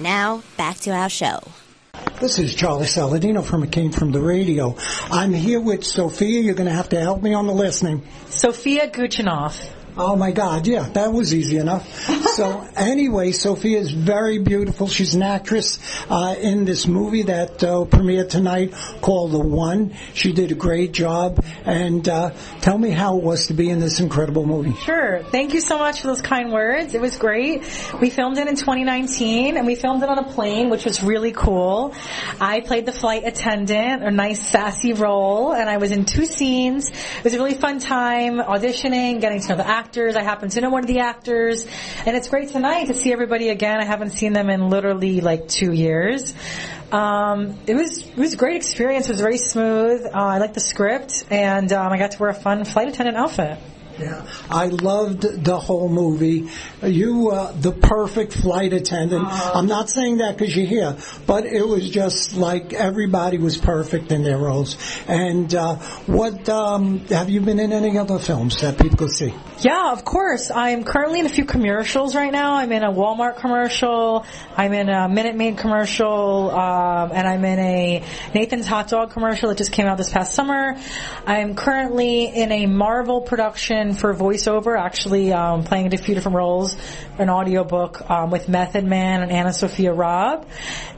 Now, back to our show. This is Charlie Saladino from It Came From the Radio. I'm here with Sophia. You're going to have to help me on the last name. Sophia Gutchinov. Oh my God, yeah, that was easy enough. so anyway, Sophia is very beautiful. She's an actress uh, in this movie that uh, premiered tonight called The One. She did a great job. And uh, tell me how it was to be in this incredible movie. Sure. Thank you so much for those kind words. It was great. We filmed it in 2019 and we filmed it on a plane, which was really cool. I played the flight attendant, a nice sassy role, and I was in two scenes. It was a really fun time auditioning, getting to know the actors. I happen to know one of the actors, and it's great tonight to see everybody again. I haven't seen them in literally like two years. Um, it was it was a great experience. It was very smooth. Uh, I liked the script, and um, I got to wear a fun flight attendant outfit. Yeah, I loved the whole movie. You, uh, the perfect flight attendant. I'm not saying that because you're here, but it was just like everybody was perfect in their roles. And uh, what um, have you been in any other films that people could see? Yeah, of course. I'm currently in a few commercials right now. I'm in a Walmart commercial. I'm in a Minute Maid commercial, um, and I'm in a Nathan's Hot Dog commercial that just came out this past summer. I'm currently in a Marvel production for voiceover, actually um, playing a few different roles, an audiobook um, with Method Man and AnnaSophia Robb.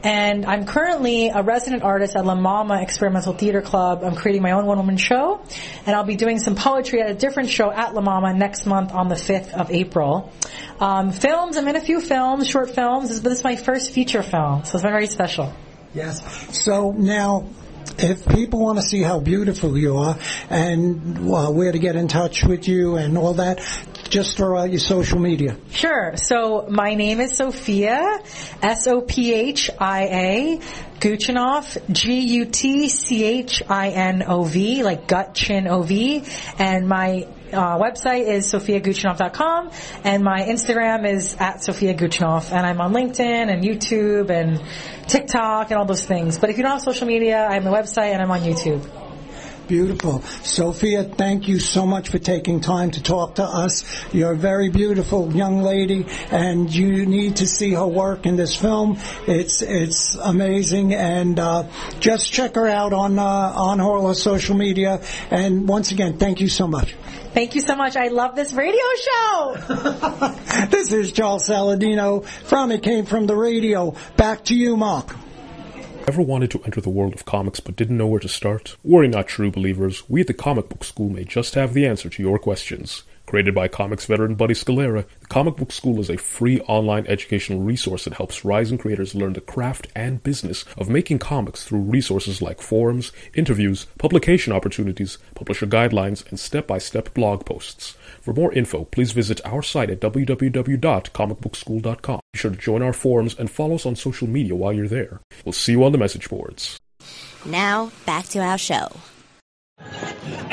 And I'm currently a resident artist at La Mama Experimental Theater Club. I'm creating my own one-woman show, and I'll be doing some poetry at a different show at La Mama next month on the 5th of April. Um, films, I'm in a few films, short films, but this is my first feature film, so it's very special. Yes. So now, if people want to see how beautiful you are and uh, where to get in touch with you and all that, just throw out your social media. Sure. So my name is Sophia, S-O-P-H-I-A, Gutchinov, G-U-T-C-H-I-N-O-V, like gut chin O-V, and my uh, website is sophiagutchinov.com, and my Instagram is at Sophia Gutchinov, and I'm on LinkedIn and YouTube and TikTok and all those things. But if you don't have social media, I have my website and I'm on YouTube. Beautiful. Sophia, thank you so much for taking time to talk to us. You're a very beautiful young lady and you need to see her work in this film. It's, it's amazing and, uh, just check her out on, uh, on her social media. And once again, thank you so much. Thank you so much. I love this radio show. This is Charles Saladino from It Came From the Radio. Back to you, Mark. Ever wanted to enter the world of comics but didn't know where to start? Worry not, true believers. We at the Comic Book School may just have the answer to your questions. Created by comics veteran Buddy Scalera, the Comic Book School is a free online educational resource that helps rising creators learn the craft and business of making comics through resources like forums, interviews, publication opportunities, publisher guidelines, and step-by-step blog posts. For more info, please visit our site at www.comicbookschool.com. Be sure to join our forums and follow us on social media while you're there. We'll see you on the message boards. Now, back to our show.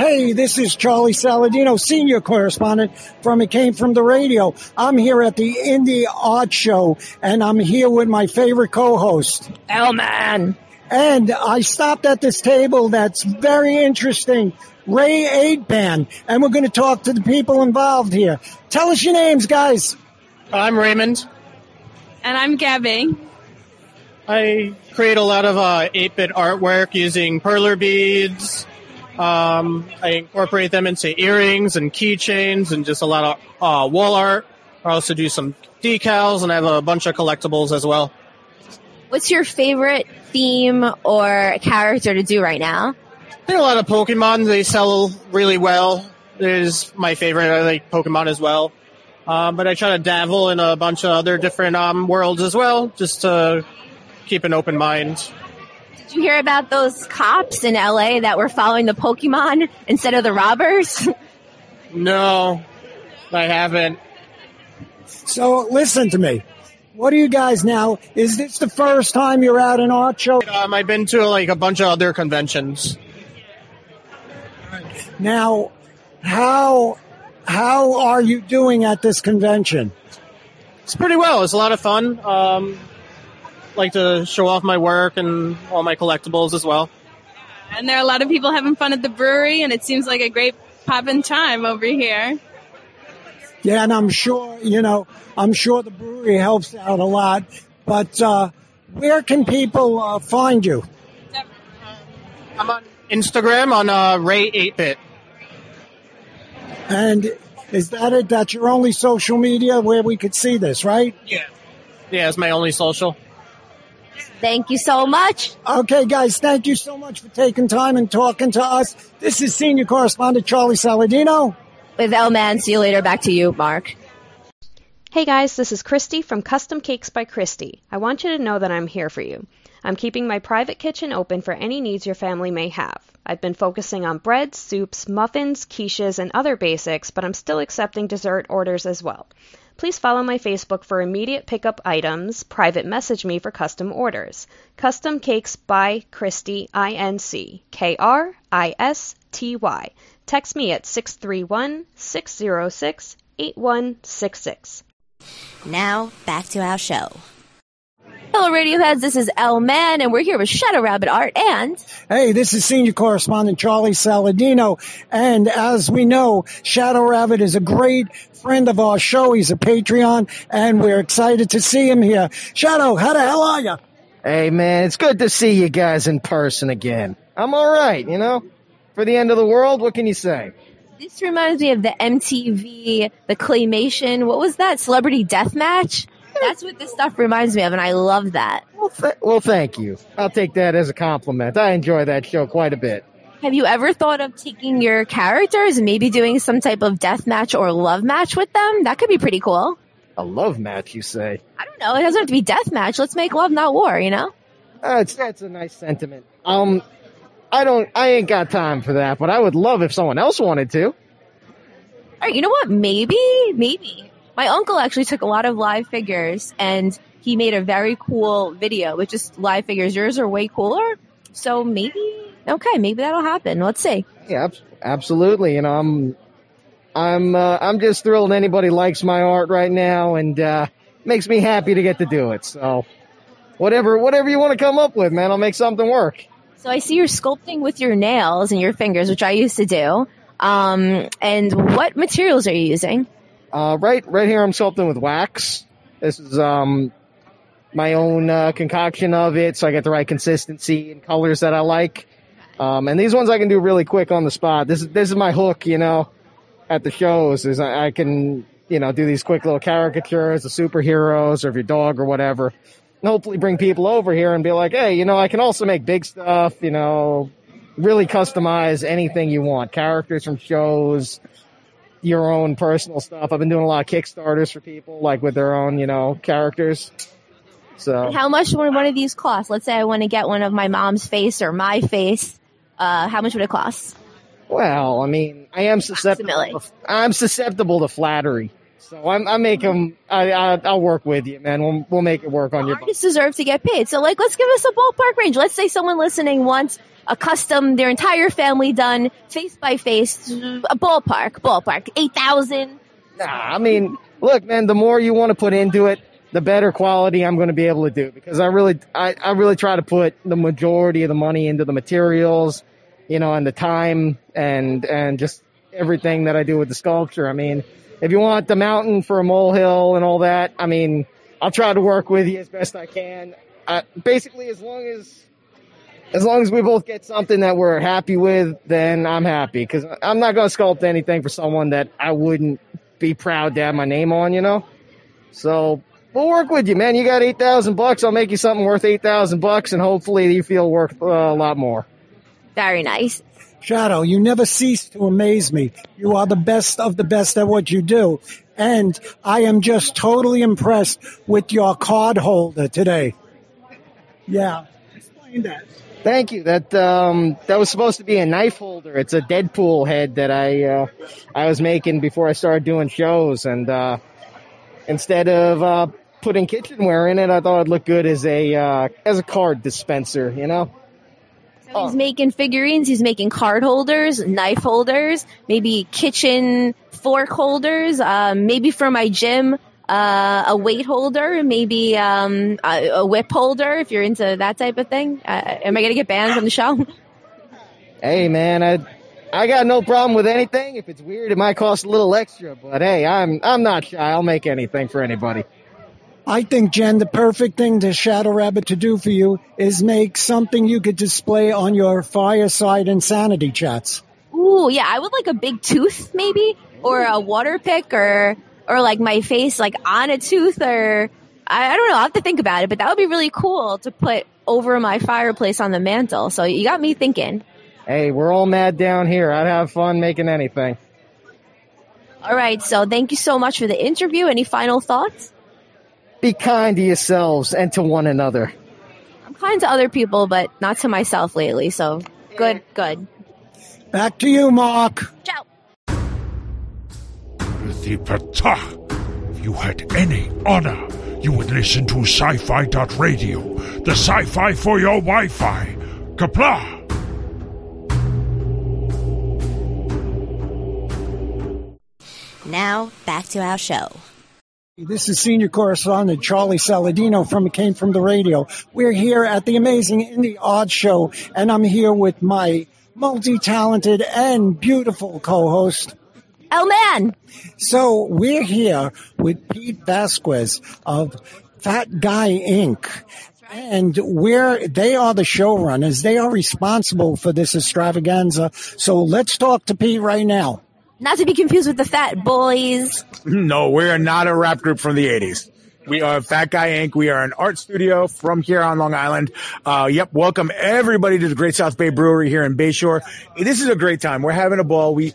Hey, this is Charlie Saladino, senior correspondent from It Came From the Radio. I'm here at the Indie Art Show, and I'm here with my favorite co-host, Elman. And I stopped at this table that's very interesting, Ray 8 Band, and we're going to talk to the people involved here. Tell us your names, guys. I'm Raymond. And I'm Gabby. I create a lot of uh, 8-bit artwork using perler beads. Um, I incorporate them into earrings and keychains and just a lot of uh, wall art. I also do some decals and I have a bunch of collectibles as well. What's your favorite theme or character to do right now? I think a lot of Pokemon. They sell really well. It is my favorite. I like Pokemon as well. Um, but I try to dabble in a bunch of other different um, worlds as well, just to keep an open mind. Did you hear about those cops in LA that were following the Pokemon instead of the robbers? No, I haven't. So listen to me. What are you guys now? Is this the first time you're at an art show? Um, I've been to like a bunch of other conventions. Now, how how are you doing at this convention? It's pretty well. It's a lot of fun. Um, like to show off my work and all my collectibles as well. And there are a lot of people having fun at the brewery, and it seems like a great poppin' time over here. Yeah, and I'm sure you know. I'm sure the brewery helps out a lot. But uh, where can people uh, find you? I'm on Instagram on uh, Ray 8-Bit. And is that it? That's your only social media where we could see this, right? Yeah. Yeah, it's my only social. Thank you so much. Okay, guys, thank you so much for taking time and talking to us. This is senior correspondent Charlie Saladino. With L Man, see you later. Back to you, Mark. Hey guys, this is Christy from Custom Cakes by Christy. I want you to know that I'm here for you. I'm keeping my private kitchen open for any needs your family may have. I've been focusing on breads, soups, muffins, quiches, and other basics, but I'm still accepting dessert orders as well. Please follow my Facebook for immediate pickup items, private message me for custom orders. Custom Cakes by Christy, I-N-C, K-R-I-S-T-Y. Text me at 631 606 8166. Now, back to our show. Hello, Radioheads. This is L Man, and we're here with Shadow Rabbit Art and. Hey, this is senior correspondent Charlie Saladino. And as we know, Shadow Rabbit is a great friend of our show. He's a Patreon, and we're excited to see him here. Shadow, how the hell are you? Hey, man, it's good to see you guys in person again. I'm all right, you know? For the end of the world, what can you say? This reminds me of the MTV, the claymation. What was that? Celebrity Deathmatch? That's what this stuff reminds me of, and I love that. Well, th- well, thank you. I'll take that as a compliment. I enjoy that show quite a bit. Have you ever thought of taking your characters and maybe doing some type of death match or love match with them? That could be pretty cool. A love match, you say? I don't know. It doesn't have to be death match. Let's make love, not war, you know? That's that's a nice sentiment. Um, I don't, I ain't got time for that, but I would love if someone else wanted to. All right, you know what? Maybe, maybe. My uncle actually took a lot of live figures and he made a very cool video with just live figures. Yours are way cooler. So maybe, okay, maybe that'll happen. Let's see. Yeah, absolutely. You know, I'm, I'm, uh, I'm just thrilled anybody likes my art right now, and uh, makes me happy to get to do it. So, whatever, whatever you want to come up with, man, I'll make something work. So I see you're sculpting with your nails and your fingers, which I used to do. Um, and what materials are you using? Uh, right, right here, I'm sculpting with wax. This is um, my own uh, concoction of it, so I get the right consistency and colors that I like. Um, and these ones I can do really quick on the spot. This is this is my hook, you know, at the shows. Is I, I can you know do these quick little caricatures of superheroes or of your dog or whatever, and hopefully bring people over here and be like, hey, you know, I can also make big stuff. You know, really customize anything you want, characters from shows, your own personal stuff. I've been doing a lot of Kickstarters for people, like with their own, you know, characters. So how much would one of these cost? Let's say I want to get one of my mom's face or my face. Uh, how much would it cost? Well, I mean, I am susceptible. I'm susceptible to flattery, so I'm, I make them. I, I I'll work with you, man. We'll we'll make it work on your. Artists deserve to get paid. So, like, let's give us a ballpark range. Let's say someone listening wants a custom, their entire family done, face by face, a ballpark, ballpark, eight thousand. Nah, I mean, look, man. The more you want to put into it, the better quality I'm going to be able to do because I really, I, I really try to put the majority of the money into the materials, you know, and the time and and just everything that I do with the sculpture. I mean, if you want the mountain for a molehill and all that, I mean, I'll try to work with you as best I can. Uh, basically, as long as as long as we both get something that we're happy with, then I'm happy because I'm not going to sculpt anything for someone that I wouldn't be proud to have my name on, you know. So we'll work with you, man. You got eight thousand bucks. I'll make you something worth eight thousand bucks, and hopefully you feel worth uh, a lot more. Very nice. Shadow, you never cease to amaze me. You are the best of the best at what you do. And I am just totally impressed with your card holder today. Yeah. Explain that. Thank you. That um, that was supposed to be a knife holder. It's a Deadpool head that I uh, I was making before I started doing shows, and uh, instead of uh, putting kitchenware in it, I thought it'd look good as a uh, as a card dispenser. You know. So he's making figurines. He's making card holders, knife holders, maybe kitchen fork holders. Um, maybe for my gym, uh, a weight holder, maybe um, a, a whip holder. If you're into that type of thing, uh, am I gonna get banned from the show? Hey man, I I got no problem with anything. If it's weird, it might cost a little extra, but hey, I'm I'm not shy. I'll make anything for anybody. I think, Jen, the perfect thing to Shadow Rabbit to do for you is make something you could display on your fireside insanity chats. Ooh, yeah, I would like a big tooth, maybe, or a water pick, or or like my face like on a tooth, or I, I don't know. I have to think about it, but that would be really cool to put over my fireplace on the mantle. So you got me thinking. Hey, we're all mad down here. I'd have fun making anything. All right, so thank you so much for the interview. Any final thoughts? Be kind to yourselves and to one another. I'm kind to other people, but not to myself lately. So good, good. Back to you, Mark. Ciao. Pratipata. If you had any honor, you would listen to sci-fi radio, the sci-fi for your Wi-Fi. Kapla! Now, back to our show. This is senior correspondent Charlie Saladino from Came From the Radio. We're here at the amazing Indie Art Show, and I'm here with my multi-talented and beautiful co-host, El Man. So we're here with Pete Vasquez of Fat Guy Inc. And we're, they are the showrunners. They are responsible for this extravaganza. So let's talk to Pete right now. Not to be confused with the Fat Boys. No, we're not a rap group from the 80s. We are Fat Guy Inc. We are an art studio from here on Long Island. Uh, yep. Welcome everybody to the Great South Bay Brewery here in Bayshore. This is a great time. We're having a ball. We,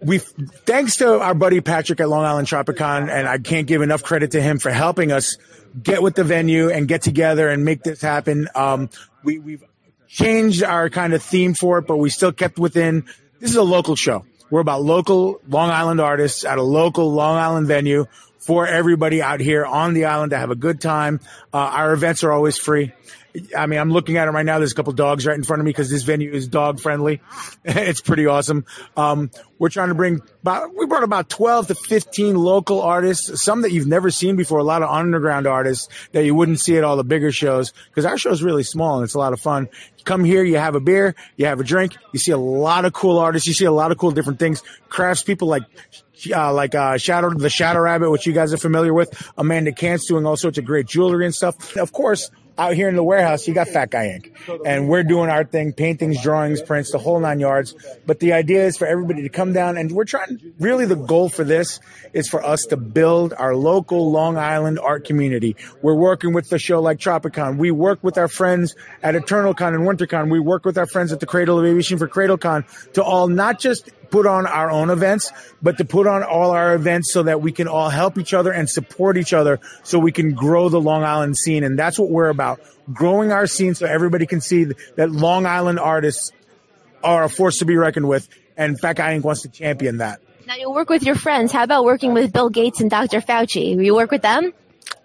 we, thanks to our buddy Patrick at Long Island Tropicon, and I can't give enough credit to him for helping us get with the venue and get together and make this happen. Um, we, we've changed our kind of theme for it, but we still kept within, this is a local show. We're about local Long Island artists at a local Long Island venue for everybody out here on the island to have a good time. Uh, our events are always free. I mean, I'm looking at it right now. There's a couple dogs right in front of me because this venue is dog friendly. it's pretty awesome. Um, we're trying to bring about, we brought about 12 to 15 local artists, some that you've never seen before, a lot of underground artists that you wouldn't see at all the bigger shows because our show is really small and it's a lot of fun. You come here, you have a beer, you have a drink, you see a lot of cool artists, you see a lot of cool different things, crafts people like uh, like uh, Shadow the Shadow Rabbit, which you guys are familiar with. Amanda Kant's doing all sorts of great jewelry and stuff. Of course, out here in the warehouse, you got Fat Guy Inc. And we're doing our thing, paintings, drawings, prints, the whole nine yards. But the idea is for everybody to come down and we're trying, really the goal for this is for us to build our local Long Island art community. We're working with the show like Tropicon. We work with our friends at EternalCon and WinterCon. We work with our friends at the Cradle of Aviation for CradleCon to all not just put on our own events, but to put on all our events so that we can all help each other and support each other so we can grow the Long Island scene. And that's what we're about. Growing our scene so everybody can see that Long Island artists are a force to be reckoned with. And Fat Guy Inc. wants to champion that. Now you work with your friends. How about working with Bill Gates and Dr. Fauci? You work with them?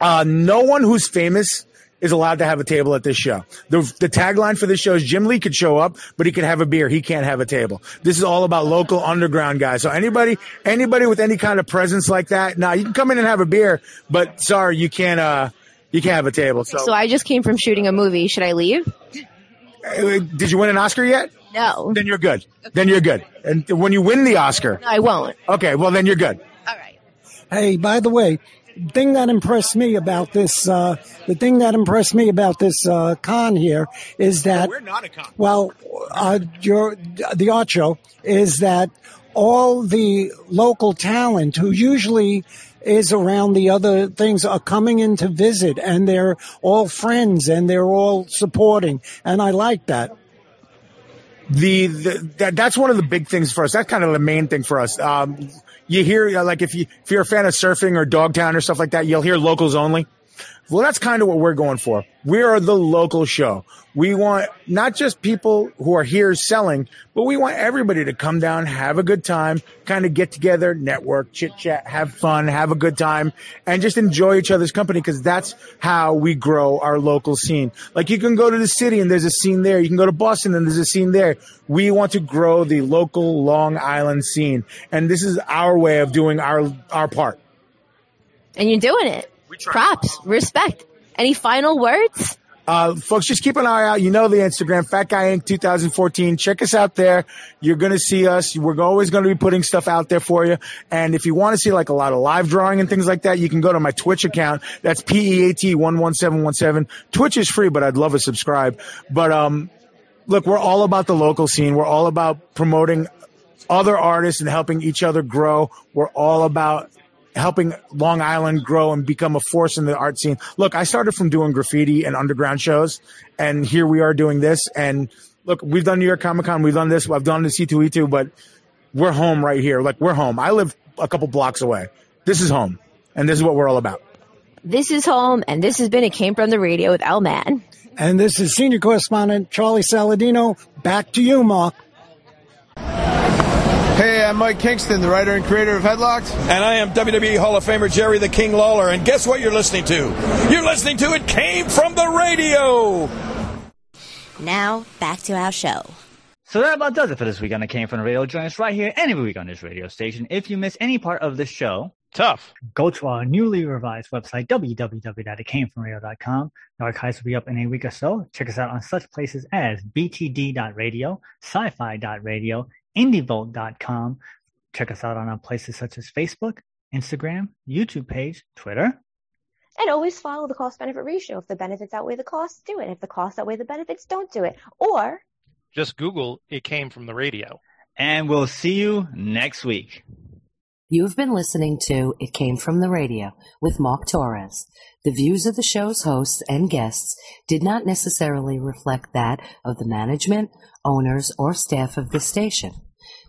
Uh, no one who's famous is allowed to have a table at this show. The, the tagline for this show is Jim Lee could show up, but he could have a beer. He can't have a table. This is all about local underground guys. So anybody, anybody with any kind of presence like that, now nah, you can come in and have a beer, but sorry, you can't, uh, you can't have a table. So, so I just came from shooting a movie. Should I leave? Uh, did you win an Oscar yet? No. Then you're good. Then you're good. And when you win the Oscar, no, I won't. Okay, well then you're good. All right. Hey, by the way, thing that impressed me about this, uh, the thing that impressed me about this uh, con here is that we're not a con. Well, uh, your the art show is that all the local talent who usually is around the other things are coming in to visit and they're all friends and they're all supporting and I like that. The, the that, that's one of the big things for us. That's kind of the main thing for us. Um, you hear like if you if you're a fan of surfing or Dogtown or stuff like that, you'll hear locals only. Well, that's kind of what we're going for. We are the local show. We want not just people who are here selling, but we want everybody to come down, have a good time, kind of get together, network, chit chat, have fun, have a good time, and just enjoy each other's company because that's how we grow our local scene. Like you can go to the city and there's a scene there. You can go to Boston and there's a scene there. We want to grow the local Long Island scene. And this is our way of doing our, our part. And you're doing it. Props, respect. Any final words? Uh, folks, just keep an eye out. You know the Instagram, Fat Guy Inc. 2014. Check us out there. You're going to see us. We're always going to be putting stuff out there for you. And if you want to see like a lot of live drawing and things like that, you can go to my Twitch account. That's P-E-A-T 11717. Twitch is free, but I'd love a subscribe. But, um, look, we're all about the local scene. We're all about promoting other artists and helping each other grow. We're all about helping Long Island grow and become a force in the art scene. Look, I started from doing graffiti and underground shows, and here we are doing this. And look, we've done New York Comic Con, we've done this, I've done the C2E2, but we're home right here. Like we're home. I live a couple blocks away. This is home, and this is what we're all about. This is home, and this has been It Came From the Radio with L Man. And this is senior correspondent Charlie Saladino. Back to you, Mark. Hey, I'm Mike Kingston, the writer and creator of Headlocked. And I am WWE Hall of Famer Jerry the King Lawler. And guess what you're listening to? You're listening to It Came From the Radio. Now, back to our show. So that about does it for this week on It Came From the Radio. Join us right here any week on this radio station. If you miss any part of this show, tough. Go to our newly revised website, www.itcamefromradio.com. The archives will be up in a week or so. Check us out on such places as btd.radio, sci-fi.radio, indievolt.com. Check us out on our places such as Facebook, Instagram, YouTube page, Twitter. And always follow the cost benefit ratio. If the benefits outweigh the costs, do it. If the costs outweigh the benefits, don't do it. Or just Google it came from the radio. And we'll see you next week. You've been listening to It Came From the Radio with Mark Torres. The views of the show's hosts and guests did not necessarily reflect that of the management, owners, or staff of the station.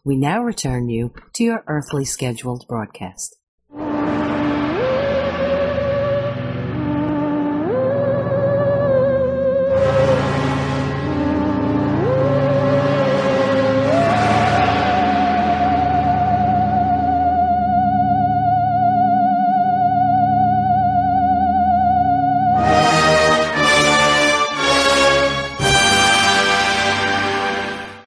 We now return you to your earthly scheduled broadcast.